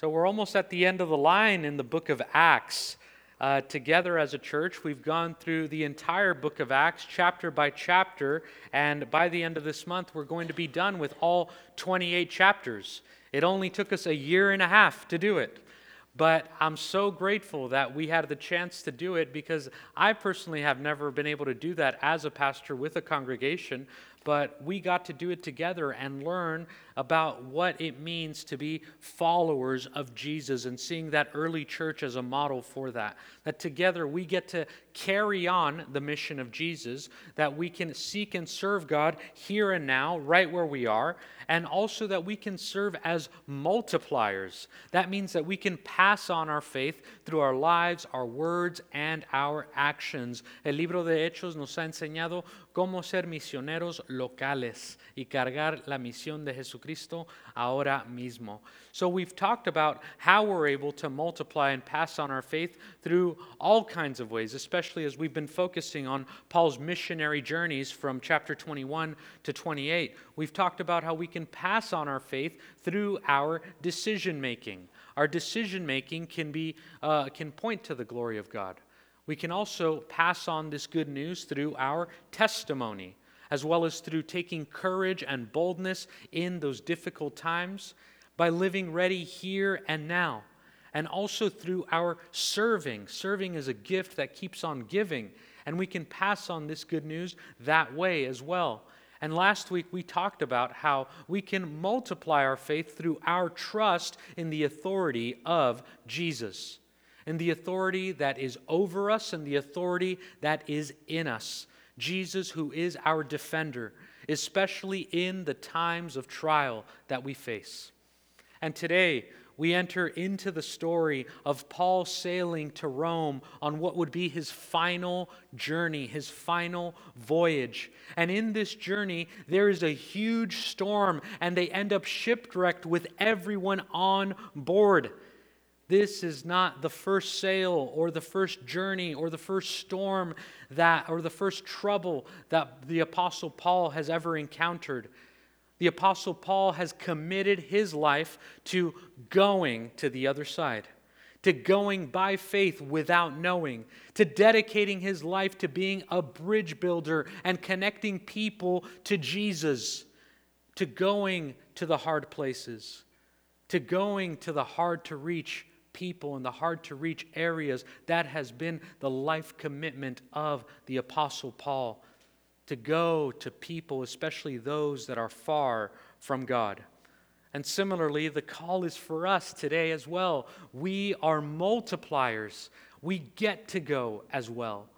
So we're almost at the end of the line in the book of Acts. Uh, together as a church, we've gone through the entire book of Acts, chapter by chapter, and by the end of this month, we're going to be done with all 28 chapters. It only took us a year and a half to do it. But I'm so grateful that we had the chance to do it because I personally have never been able to do that as a pastor with a congregation but we got to do it together and learn about what it means to be followers of Jesus and seeing that early church as a model for that. That together we get to carry on the mission of Jesus, that we can seek and serve God here and now, right where we are, and also that we can serve as multipliers. That means that we can pass on our faith through our lives, our words, and our actions. El libro de Hechos nos ha enseñado cómo ser misioneros locales y cargar la misión de Jesucristo ahora mismo. So we've talked about how we're able to multiply and pass on our faith through all kinds of ways, especially as we've been focusing on Paul's missionary journeys from chapter 21 to 28. We've talked about how we can pass on our faith through our decision making. Our decision making can be uh, can point to the glory of God. We can also pass on this good news through our testimony, as well as through taking courage and boldness in those difficult times by living ready here and now, and also through our serving. Serving is a gift that keeps on giving, and we can pass on this good news that way as well. And last week we talked about how we can multiply our faith through our trust in the authority of Jesus and the authority that is over us and the authority that is in us. Jesus, who is our defender, especially in the times of trial that we face. And today, we enter into the story of Paul sailing to Rome on what would be his final journey, his final voyage. And in this journey, there is a huge storm, and they end up shipwrecked with everyone on board. This is not the first sail or the first journey or the first storm that or the first trouble that the apostle Paul has ever encountered. The apostle Paul has committed his life to going to the other side, to going by faith without knowing, to dedicating his life to being a bridge builder and connecting people to Jesus, to going to the hard places, to going to the hard to reach people in the hard to reach areas. That has been the life commitment of the Apostle Paul to go to people, especially those that are far from God. And similarly, the call is for us today as well. We are multipliers. We get to go as well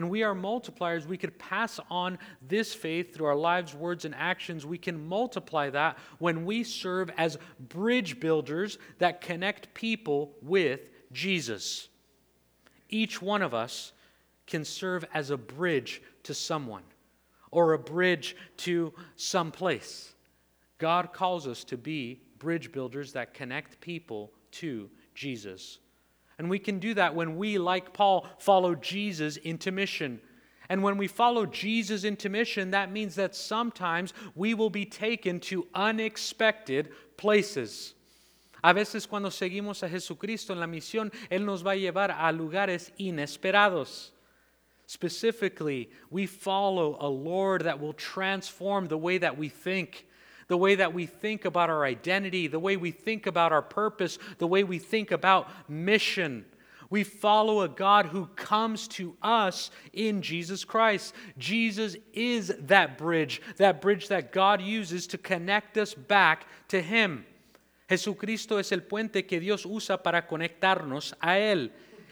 and we are multipliers. We could pass on this faith through our lives, words, and actions. We can multiply that when we serve as bridge builders that connect people with Jesus. Each one of us can serve as a bridge to someone or a bridge to some place. God calls us to be bridge builders that connect people to Jesus. And we can do that when we, like Paul, follow Jesus into mission. And when we follow Jesus into mission, that means that sometimes we will be taken to unexpected places. A veces cuando seguimos a Jesucristo en la misión, Él nos va a llevar a lugares inesperados. Specifically, we follow a Lord that will transform the way that we think the way that we think about our identity, the way we think about our purpose, the way we think about mission. We follow a God who comes to us in Jesus Christ. Jesus is that bridge, that bridge that God uses to connect us back to Him. Jesucristo es el puente que Dios usa para conectarnos a Él.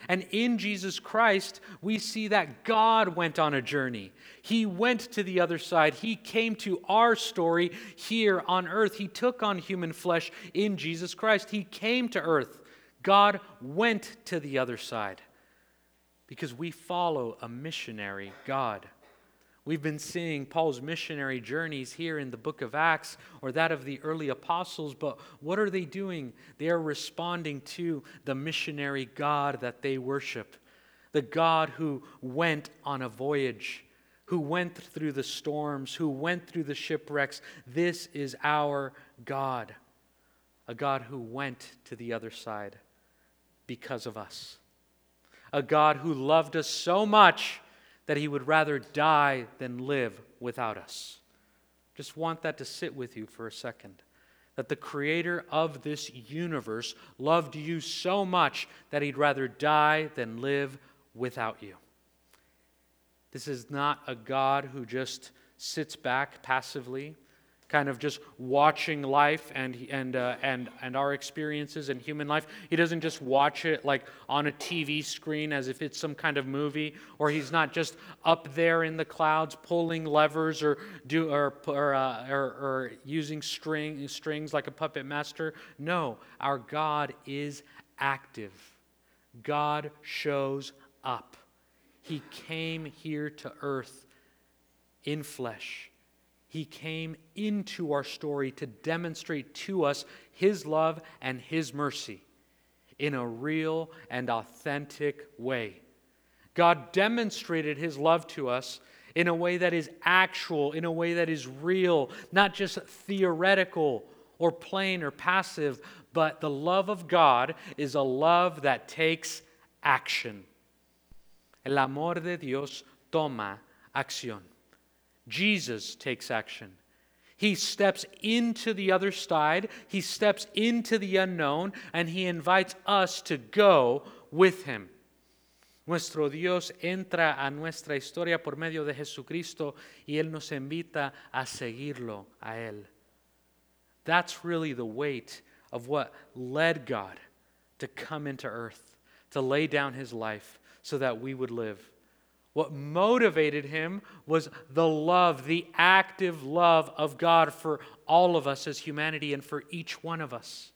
And in Jesus Christ, we see that God went on a journey. He went to the other side. He came to our story here on earth. He took on human flesh in Jesus Christ. He came to earth. God went to the other side because we follow a missionary God. We've been seeing Paul's missionary journeys here in the book of Acts or that of the early apostles, but what are they doing? They are responding to the missionary God that they worship, the God who went on a voyage, who went through the storms, who went through the shipwrecks. This is our God. a God who went to the other side because of us, a God who loved us so much that he would rather die than live without us. Just want that to sit with you for a second. That the creator of this universe loved you so much that he'd rather die than live without you. This is not a God who just sits back passively kind of just watching life and, and, uh, and, and our experiences in human life. He doesn't just watch it like on a TV screen as if it's some kind of movie, or he's not just up there in the clouds pulling levers or, do, or, or, uh, or, or using string, strings like a puppet master. No, our God is active. God shows up. He came here to earth in flesh he came into our story to demonstrate to us His love and His mercy in a real and authentic way. God demonstrated His love to us in a way that is actual, in a way that is real, not just theoretical or plain or passive, but the love of God is a love that takes action. El amor de Dios toma acción. Jesus takes action. He steps into the other side, he steps into the unknown, and he invites us to go with him. Nuestro Dios entra a nuestra historia por medio de Jesucristo y Él nos invita a seguirlo a Él. That's really the weight of what led God to come into earth, to lay down His life so that we would live. What motivated him was the love, the active love of God for all of us as humanity and for each one of us.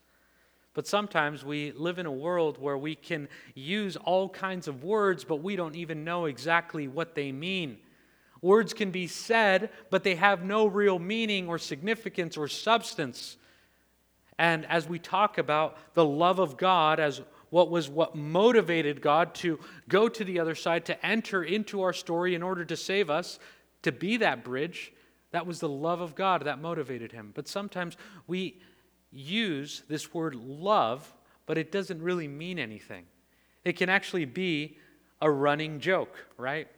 But sometimes we live in a world where we can use all kinds of words, but we don't even know exactly what they mean. Words can be said, but they have no real meaning or significance or substance. And as we talk about the love of God as what was what motivated God to go to the other side, to enter into our story in order to save us, to be that bridge. That was the love of God that motivated him. But sometimes we use this word love, but it doesn't really mean anything. It can actually be a running joke, right?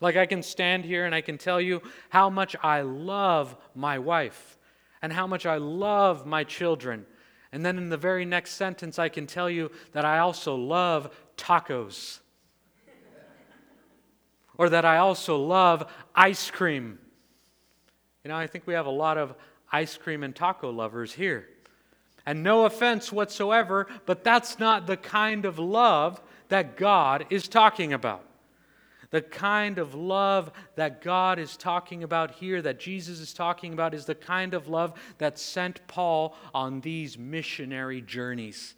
Like I can stand here and I can tell you how much I love my wife and how much I love my children and then in the very next sentence, I can tell you that I also love tacos. or that I also love ice cream. You know, I think we have a lot of ice cream and taco lovers here. And no offense whatsoever, but that's not the kind of love that God is talking about. The kind of love that God is talking about here, that Jesus is talking about, is the kind of love that sent Paul on these missionary journeys.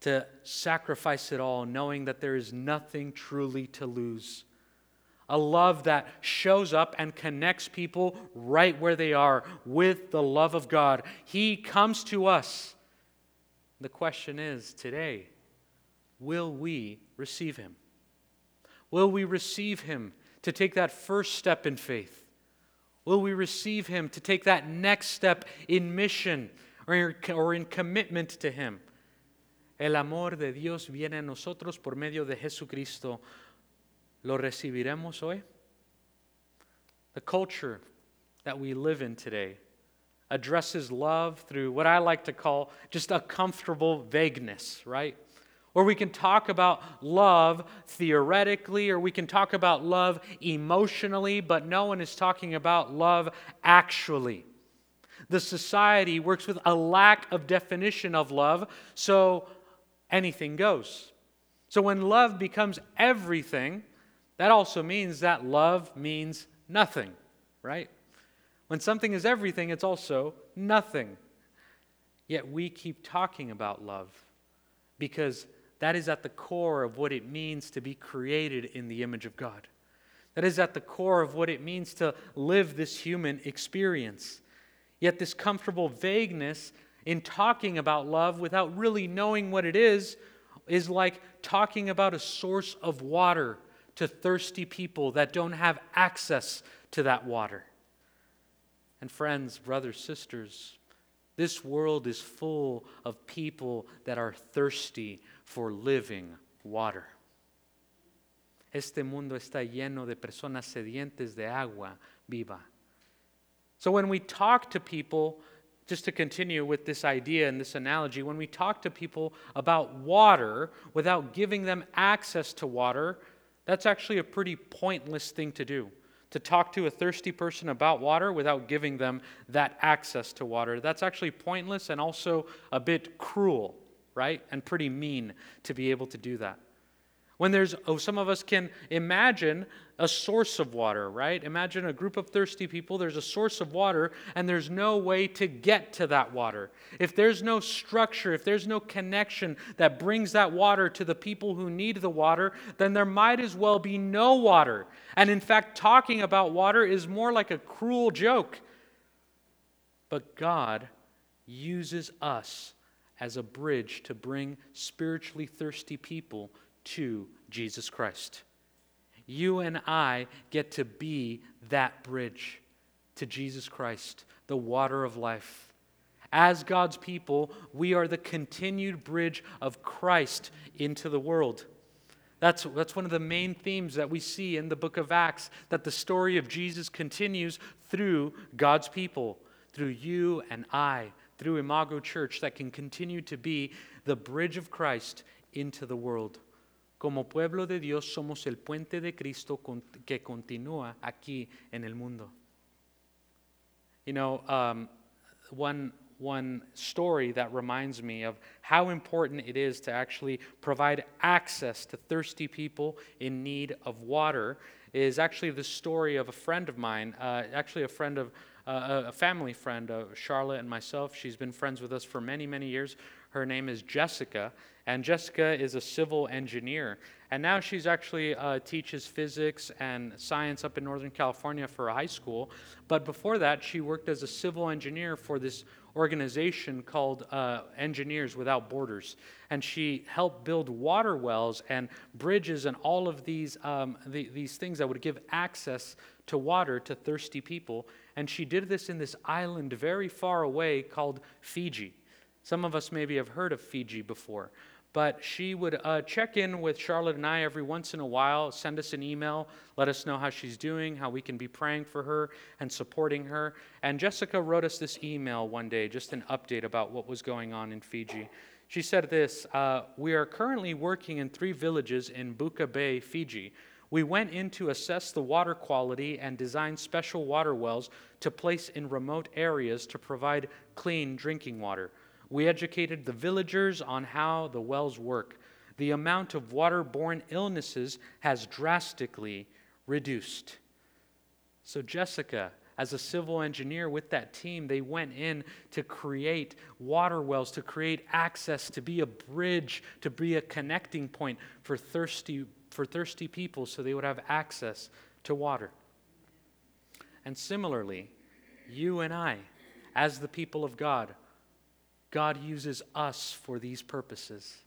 To sacrifice it all, knowing that there is nothing truly to lose. A love that shows up and connects people right where they are with the love of God. He comes to us. The question is today, will we receive him? Will we receive him to take that first step in faith? Will we receive him to take that next step in mission or, in commitment to him? El amor de Dios viene a nosotros por medio de Jesucristo. ¿Lo recibiremos hoy? The culture that we live in today addresses love through what I like to call just a comfortable vagueness, right? Or we can talk about love theoretically, or we can talk about love emotionally, but no one is talking about love actually. The society works with a lack of definition of love, so anything goes. So when love becomes everything, that also means that love means nothing, right? When something is everything, it's also nothing. Yet we keep talking about love because that is at the core of what it means to be created in the image of God. That is at the core of what it means to live this human experience. Yet, this comfortable vagueness in talking about love without really knowing what it is is like talking about a source of water to thirsty people that don't have access to that water. And, friends, brothers, sisters, This world is full of people that are thirsty for living water. Este mundo está lleno de personas sedientes de agua viva. So when we talk to people, just to continue with this idea and this analogy, when we talk to people about water without giving them access to water, that's actually a pretty pointless thing to do. To talk to a thirsty person about water without giving them that access to water. That's actually pointless and also a bit cruel, right? And pretty mean to be able to do that. When there's, oh, some of us can imagine a source of water, right? Imagine a group of thirsty people, there's a source of water, and there's no way to get to that water. If there's no structure, if there's no connection that brings that water to the people who need the water, then there might as well be no water. And in fact, talking about water is more like a cruel joke. But God uses us as a bridge to bring spiritually thirsty people to Jesus Christ. You and I get to be that bridge to Jesus Christ, the water of life. As God's people, we are the continued bridge of Christ into the world. That's, that's one of the main themes that we see in the book of Acts, that the story of Jesus continues through God's people, through you and I, through Imago Church, that can continue to be the bridge of Christ into the world. Como pueblo de Dios somos el puente de Cristo que continúa aquí en el mundo. You know, um, one, one story that reminds me of how important it is to actually provide access to thirsty people in need of water is actually the story of a friend of mine, uh, actually a friend of uh, a family friend of Charlotte and myself. She's been friends with us for many, many years. Her name is Jessica, and Jessica is a civil engineer. And now she's actually uh, teaches physics and science up in Northern California for a high school. But before that, she worked as a civil engineer for this organization called uh, Engineers Without Borders. And she helped build water wells and bridges and all of these, um, the, these things that would give access to water to thirsty people. And she did this in this island very far away called Fiji. Some of us maybe have heard of Fiji before but she would uh, check in with Charlotte and I every once in a while, send us an email, let us know how she's doing, how we can be praying for her and supporting her. And Jessica wrote us this email one day, just an update about what was going on in Fiji. She said this uh, We are currently working in three villages in Buka Bay, Fiji. We went in to assess the water quality and design special water wells to place in remote areas to provide clean drinking water. We educated the villagers on how the wells work. The amount of waterborne illnesses has drastically reduced. So, Jessica, as a civil engineer with that team, they went in to create water wells, to create access, to be a bridge, to be a connecting point for thirsty, for thirsty people so they would have access to water. And similarly, you and I, as the people of God, God uses us for these purposes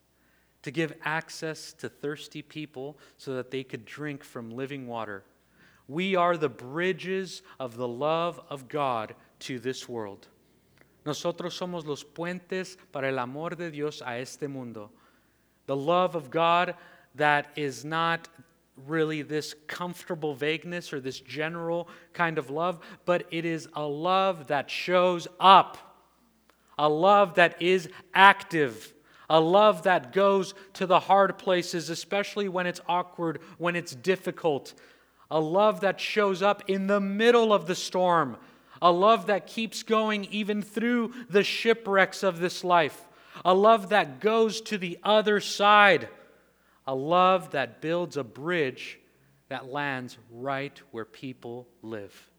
to give access to thirsty people so that they could drink from living water. We are the bridges of the love of God to this world. Nosotros somos los puentes para el amor de Dios a este mundo. The love of God that is not really this comfortable vagueness or this general kind of love, but it is a love that shows up a love that is active, a love that goes to the hard places, especially when it's awkward, when it's difficult, a love that shows up in the middle of the storm, a love that keeps going even through the shipwrecks of this life, a love that goes to the other side, a love that builds a bridge that lands right where people live.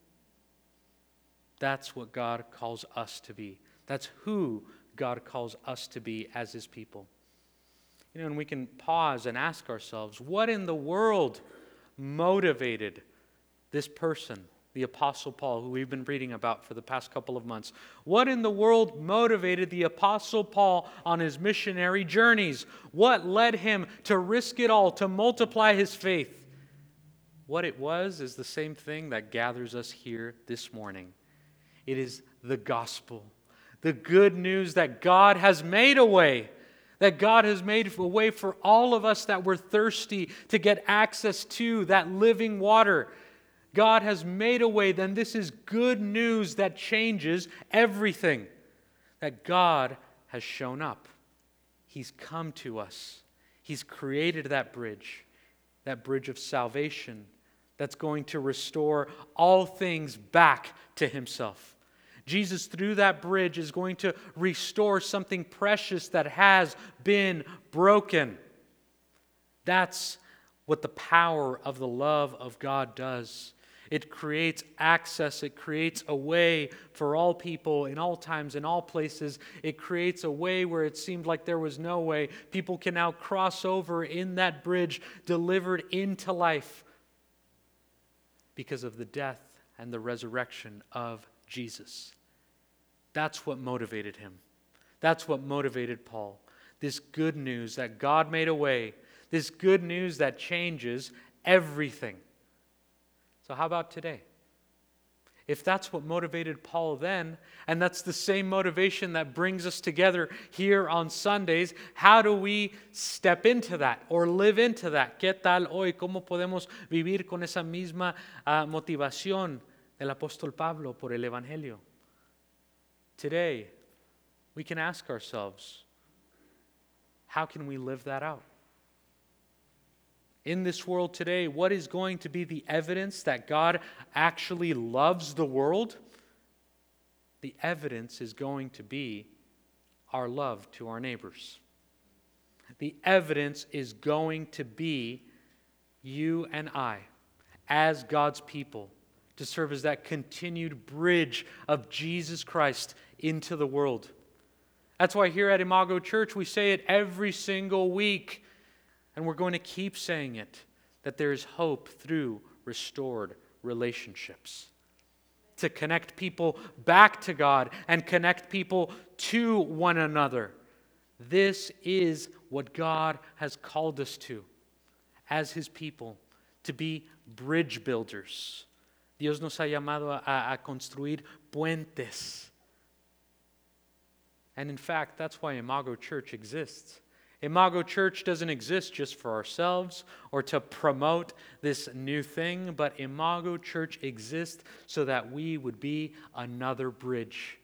That's what God calls us to be. That's who God calls us to be as his people. You know, and we can pause and ask ourselves, what in the world motivated this person, the Apostle Paul, who we've been reading about for the past couple of months? What in the world motivated the Apostle Paul on his missionary journeys? What led him to risk it all, to multiply his faith? What it was is the same thing that gathers us here this morning. It is the gospel The good news that God has made a way, that God has made a way for all of us that were thirsty to get access to that living water. God has made a way, then this is good news that changes everything. That God has shown up. He's come to us. He's created that bridge, that bridge of salvation that's going to restore all things back to Himself. Jesus, through that bridge, is going to restore something precious that has been broken. That's what the power of the love of God does. It creates access. It creates a way for all people in all times, in all places. It creates a way where it seemed like there was no way. People can now cross over in that bridge, delivered into life because of the death and the resurrection of Jesus. That's what motivated him. That's what motivated Paul. This good news that God made a way, this good news that changes everything. So, how about today? If that's what motivated Paul then, and that's the same motivation that brings us together here on Sundays, how do we step into that or live into that? ¿Qué tal hoy? ¿Cómo podemos vivir con esa misma uh, motivación del apóstol Pablo por el Evangelio? Today, we can ask ourselves, how can we live that out? In this world today, what is going to be the evidence that God actually loves the world? The evidence is going to be our love to our neighbors. The evidence is going to be you and I, as God's people, to serve as that continued bridge of Jesus Christ into the world. That's why here at Imago Church, we say it every single week and we're going to keep saying it that there is hope through restored relationships. To connect people back to God and connect people to one another. This is what God has called us to as His people, to be bridge builders. Dios nos ha llamado a, a construir puentes. And in fact, that's why Imago Church exists. Imago Church doesn't exist just for ourselves or to promote this new thing, but Imago Church exists so that we would be another bridge,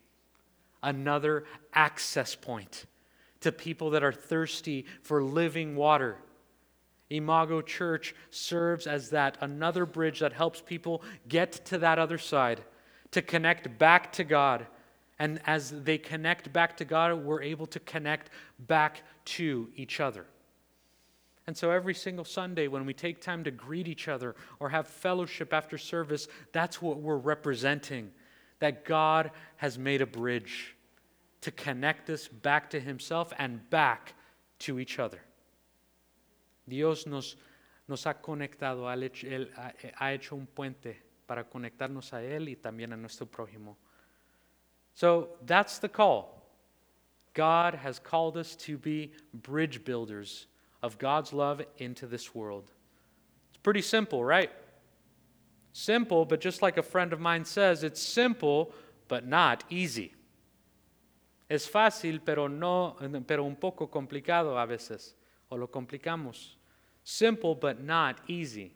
another access point to people that are thirsty for living water. Imago Church serves as that another bridge that helps people get to that other side, to connect back to God and as they connect back to God, we're able to connect back to each other. And so every single Sunday, when we take time to greet each other or have fellowship after service, that's what we're representing that God has made a bridge to connect us back to Himself and back to each other. Dios nos, nos ha conectado, ha hecho un puente para conectarnos a Él y también a nuestro prójimo. So that's the call. God has called us to be bridge builders of God's love into this world. It's pretty simple, right? Simple, but just like a friend of mine says, it's simple, but not easy. Es fácil, pero, no, pero un poco complicado a veces, o lo complicamos. Simple, but not easy.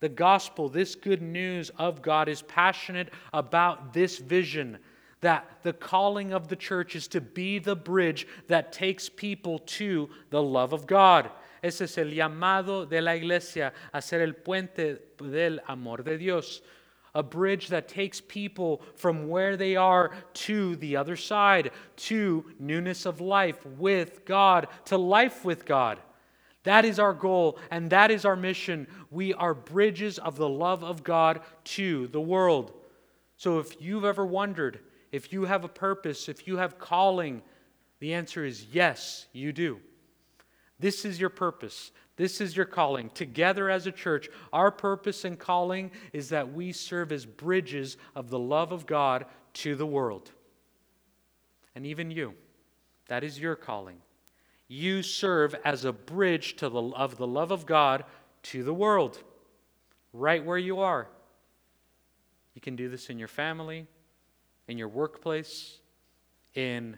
The gospel, this good news of God, is passionate about this vision that the calling of the church is to be the bridge that takes people to the love of God. Ese es el llamado de la iglesia a ser el puente del amor de Dios. A bridge that takes people from where they are to the other side, to newness of life with God, to life with God. That is our goal and that is our mission. We are bridges of the love of God to the world. So if you've ever wondered, if you have a purpose, if you have calling, the answer is yes, you do. This is your purpose. This is your calling. Together as a church, our purpose and calling is that we serve as bridges of the love of God to the world. And even you, that is your calling. You serve as a bridge to the, of the love of God to the world, right where you are. You can do this in your family, in your workplace, in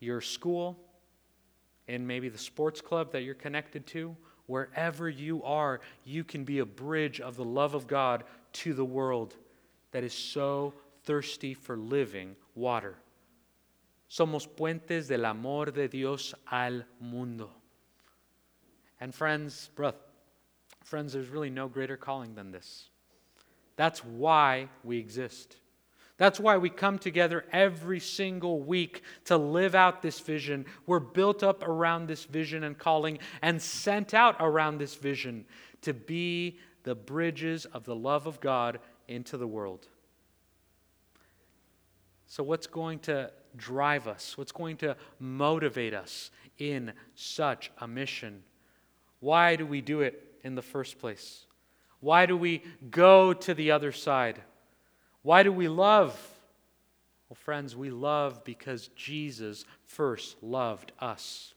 your school, in maybe the sports club that you're connected to, wherever you are, you can be a bridge of the love of God to the world that is so thirsty for living water. Somos puentes del amor de Dios al mundo. And friends, brother, friends, there's really no greater calling than this. That's why we exist. That's why we come together every single week to live out this vision. We're built up around this vision and calling and sent out around this vision to be the bridges of the love of God into the world. So, what's going to drive us? What's going to motivate us in such a mission? Why do we do it in the first place? Why do we go to the other side? Why do we love? Well, friends, we love because Jesus first loved us.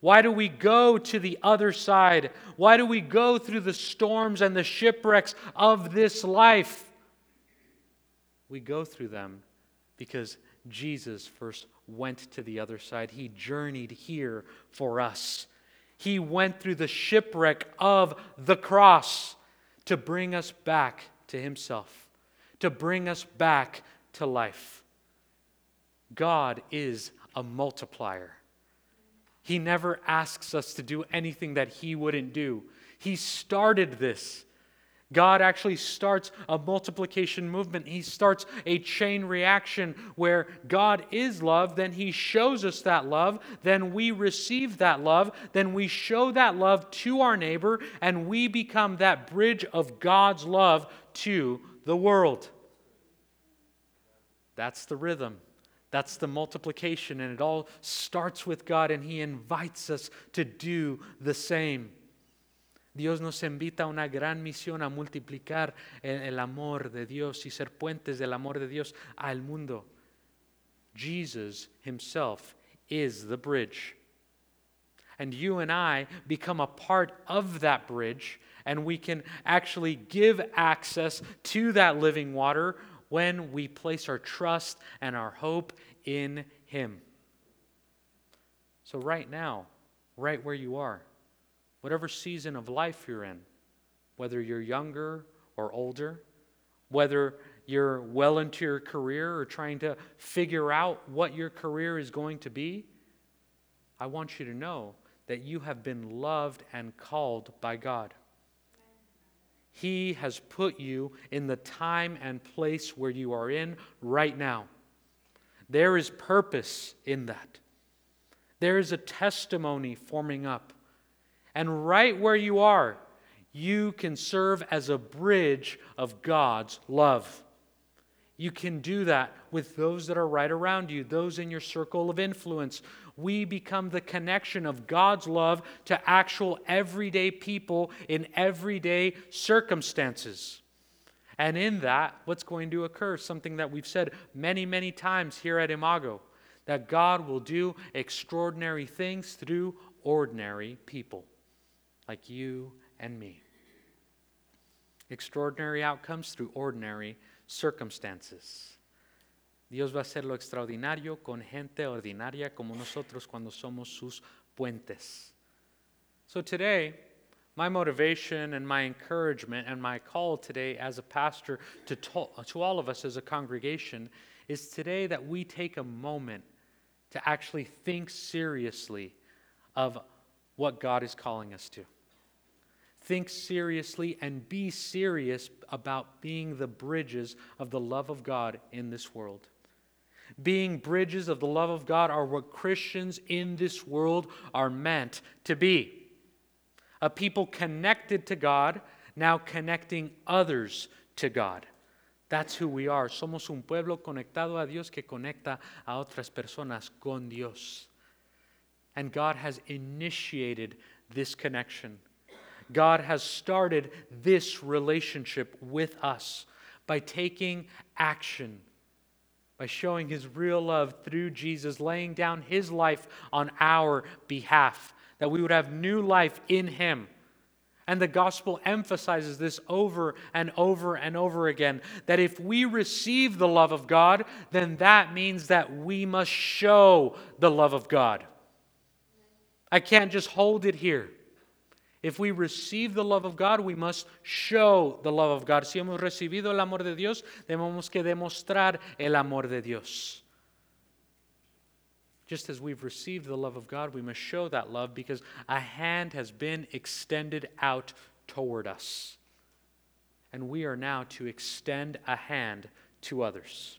Why do we go to the other side? Why do we go through the storms and the shipwrecks of this life? We go through them because Jesus first went to the other side. He journeyed here for us. He went through the shipwreck of the cross to bring us back to Himself, to bring us back to life. God is a multiplier. He never asks us to do anything that He wouldn't do. He started this. God actually starts a multiplication movement. He starts a chain reaction where God is love, then He shows us that love, then we receive that love, then we show that love to our neighbor, and we become that bridge of God's love to the world. That's the rhythm. That's the multiplication, and it all starts with God, and He invites us to do the same. Dios nos invita a una gran misión a multiplicar el, el, amor de Dios y ser puentes del amor de Dios al mundo. Jesus himself is the bridge. And you and I become a part of that bridge, and we can actually give access to that living water when we place our trust and our hope in Him. So, right now, right where you are, whatever season of life you're in, whether you're younger or older, whether you're well into your career or trying to figure out what your career is going to be, I want you to know that you have been loved and called by God. He has put you in the time and place where you are in right now. There is purpose in that. There is a testimony forming up. And right where you are, you can serve as a bridge of God's love. You can do that with those that are right around you, those in your circle of influence. We become the connection of God's love to actual everyday people in everyday circumstances. And in that, what's going to occur? Something that we've said many, many times here at Imago that God will do extraordinary things through ordinary people like you and me. Extraordinary outcomes through ordinary circumstances. Dios va a hacer lo extraordinario con gente ordinaria como nosotros cuando somos sus puentes. So today, my motivation and my encouragement and my call today as a pastor to, to, to all of us as a congregation is today that we take a moment to actually think seriously of what God is calling us to think seriously and be serious about being the bridges of the love of God in this world. Being bridges of the love of God are what Christians in this world are meant to be. A people connected to God, now connecting others to God. That's who we are. Somos un pueblo conectado a Dios que conecta a otras personas con Dios. And God has initiated this connection. God has started this relationship with us by taking action, by showing his real love through Jesus, laying down his life on our behalf, that we would have new life in him. And the gospel emphasizes this over and over and over again that if we receive the love of God, then that means that we must show the love of God. I can't just hold it here. If we receive the love of God, we must show the love of God. Si hemos recibido el amor de Dios, tenemos que demostrar el amor de Dios. Just as we've received the love of God, we must show that love because a hand has been extended out toward us. And we are now to extend a hand to others.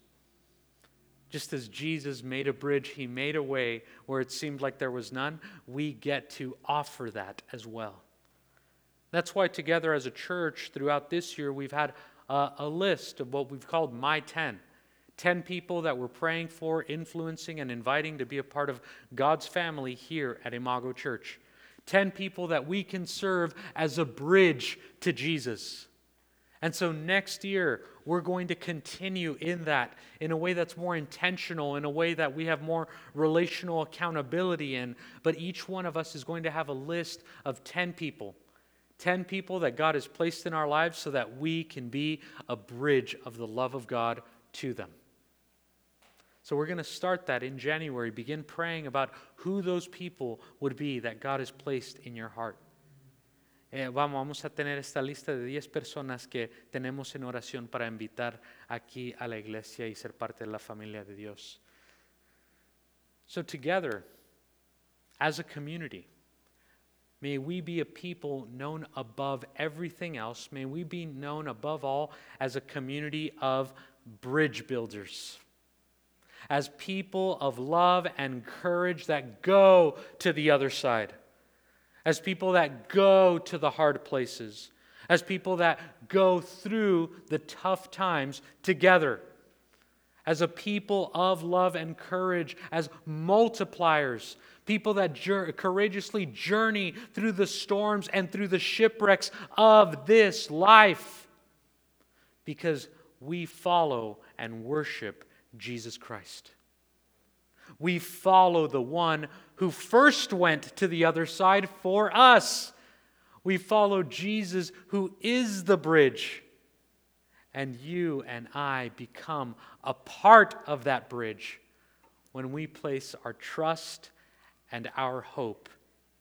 Just as Jesus made a bridge, he made a way where it seemed like there was none, we get to offer that as well. That's why, together as a church, throughout this year, we've had a, a list of what we've called My 10. 10 people that we're praying for, influencing, and inviting to be a part of God's family here at Imago Church. 10 people that we can serve as a bridge to Jesus. And so next year, we're going to continue in that in a way that's more intentional, in a way that we have more relational accountability in. But each one of us is going to have a list of 10 people 10 people that God has placed in our lives so that we can be a bridge of the love of God to them. So we're going to start that in January. Begin praying about who those people would be that God has placed in your heart. Eh, vamos a tener esta lista de 10 personas que tenemos en oración para invitar aquí a la iglesia y ser parte de la familia de Dios. So together, as a community, May we be a people known above everything else. May we be known above all as a community of bridge builders, as people of love and courage that go to the other side, as people that go to the hard places, as people that go through the tough times together as a people of love and courage, as multipliers, people that courageously journey through the storms and through the shipwrecks of this life because we follow and worship Jesus Christ. We follow the one who first went to the other side for us. We follow Jesus, who is the bridge and you and I become a part of that bridge when we place our trust and our hope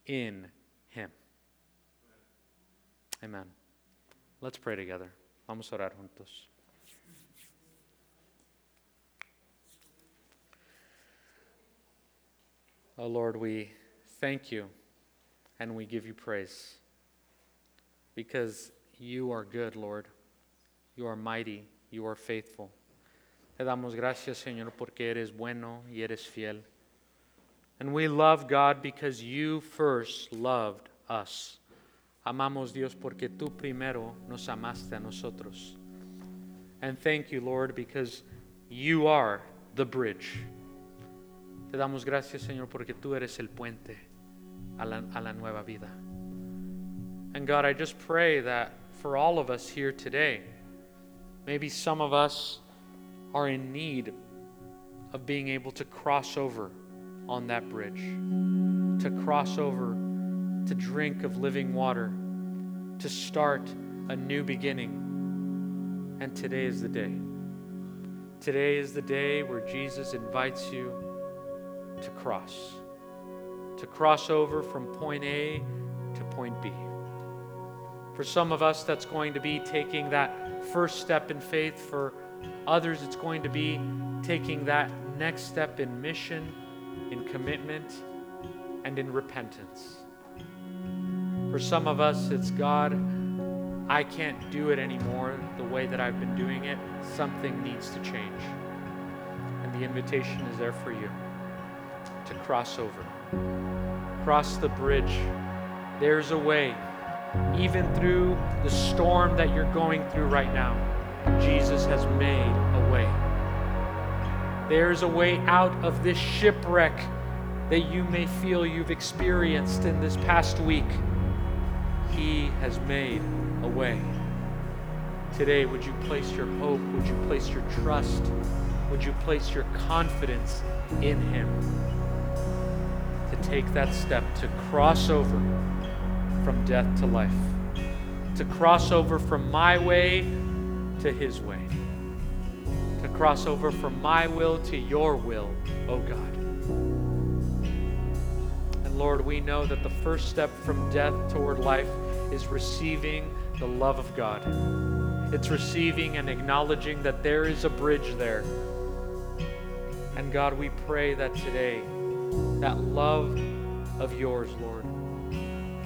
in Him. Amen. Let's pray together. Vamos a orar juntos. Oh Lord, we thank you and we give you praise because you are good, Lord. You are mighty, you are faithful. Te damos gracias, Señor, porque eres bueno y eres fiel. And we love God because you first loved us. Amamos Dios porque tú primero nos amaste a nosotros. And thank you, Lord, because you are the bridge. Te damos gracias, Señor, porque tú eres el puente a la, a la nueva vida. And God, I just pray that for all of us here today, Maybe some of us are in need of being able to cross over on that bridge, to cross over, to drink of living water, to start a new beginning. And today is the day. Today is the day where Jesus invites you to cross, to cross over from point A to point B. For some of us, that's going to be taking that first step in faith. For others, it's going to be taking that next step in mission, in commitment, and in repentance. For some of us, it's God, I can't do it anymore the way that I've been doing it. Something needs to change. And the invitation is there for you to cross over, cross the bridge. There's a way even through the storm that you're going through right now, Jesus has made a way. There's a way out of this shipwreck that you may feel you've experienced in this past week. He has made a way. Today, would you place your hope? Would you place your trust? Would you place your confidence in Him to take that step to cross over from death to life. to cross over from my way to his way, to cross over from my will to your will, O oh God. And Lord, we know that the first step from death toward life is receiving the love of God. It's receiving and acknowledging that there is a bridge there. And God, we pray that today, that love of yours, Lord,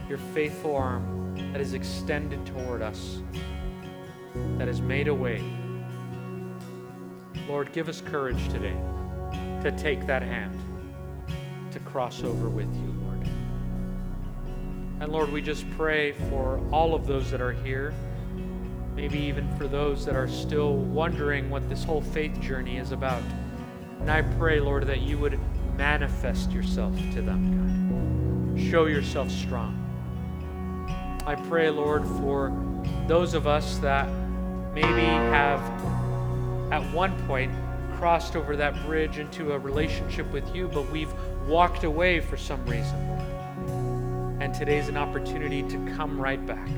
your faithful arm that is extended toward us, that has made a way. Lord, give us courage today to take that hand, to cross over with you, Lord. And Lord, we just pray for all of those that are here, maybe even for those that are still wondering what this whole faith journey is about. And I pray, Lord, that you would manifest yourself to them, God. Show yourself strong. I pray, Lord, for those of us that maybe have at one point crossed over that bridge into a relationship with you, but we've walked away for some reason, Lord. And today's an opportunity to come right back.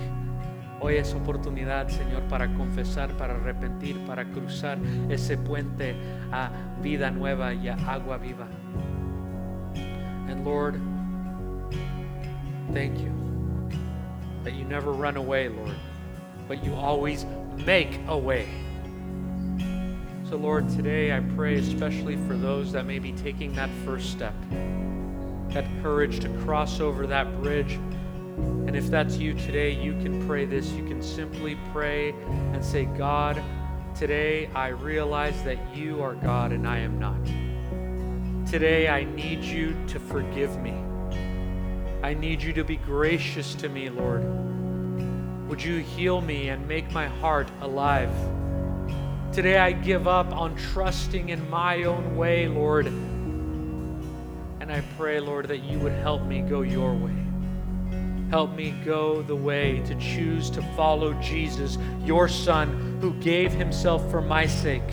Hoy es oportunidad, Señor, para confesar, para arrepentir, para cruzar ese puente a vida nueva y a agua viva. And Lord, thank you that you never run away, Lord, but you always make a way. So, Lord, today I pray especially for those that may be taking that first step, that courage to cross over that bridge. And if that's you today, you can pray this. You can simply pray and say, God, today I realize that you are God and I am not. Today I need you to forgive me. I need you to be gracious to me, Lord. Would you heal me and make my heart alive? Today I give up on trusting in my own way, Lord. And I pray, Lord, that you would help me go your way. Help me go the way to choose to follow Jesus, your Son, who gave himself for my sake.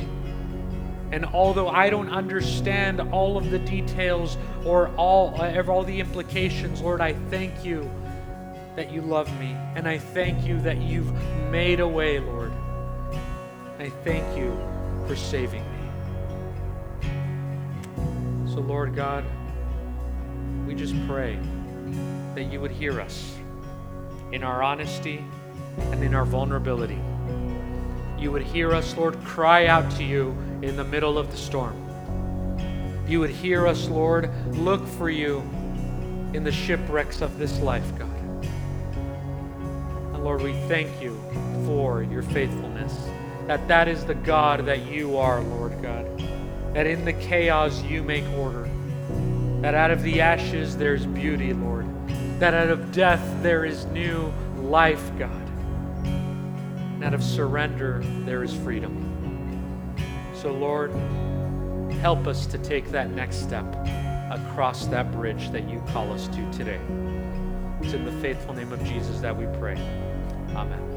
And although I don't understand all of the details or all, uh, all the implications, Lord, I thank you that you love me. And I thank you that you've made a way, Lord. I thank you for saving me. So, Lord God, we just pray that you would hear us in our honesty and in our vulnerability. You would hear us, Lord, cry out to you in the middle of the storm. You would hear us, Lord, look for you in the shipwrecks of this life, God. And Lord, we thank you for your faithfulness that that is the God that you are, Lord God. That in the chaos you make order. That out of the ashes there's beauty, Lord. That out of death there is new life, God. And out of surrender there is freedom. So, Lord, help us to take that next step across that bridge that you call us to today. It's in the faithful name of Jesus that we pray. Amen.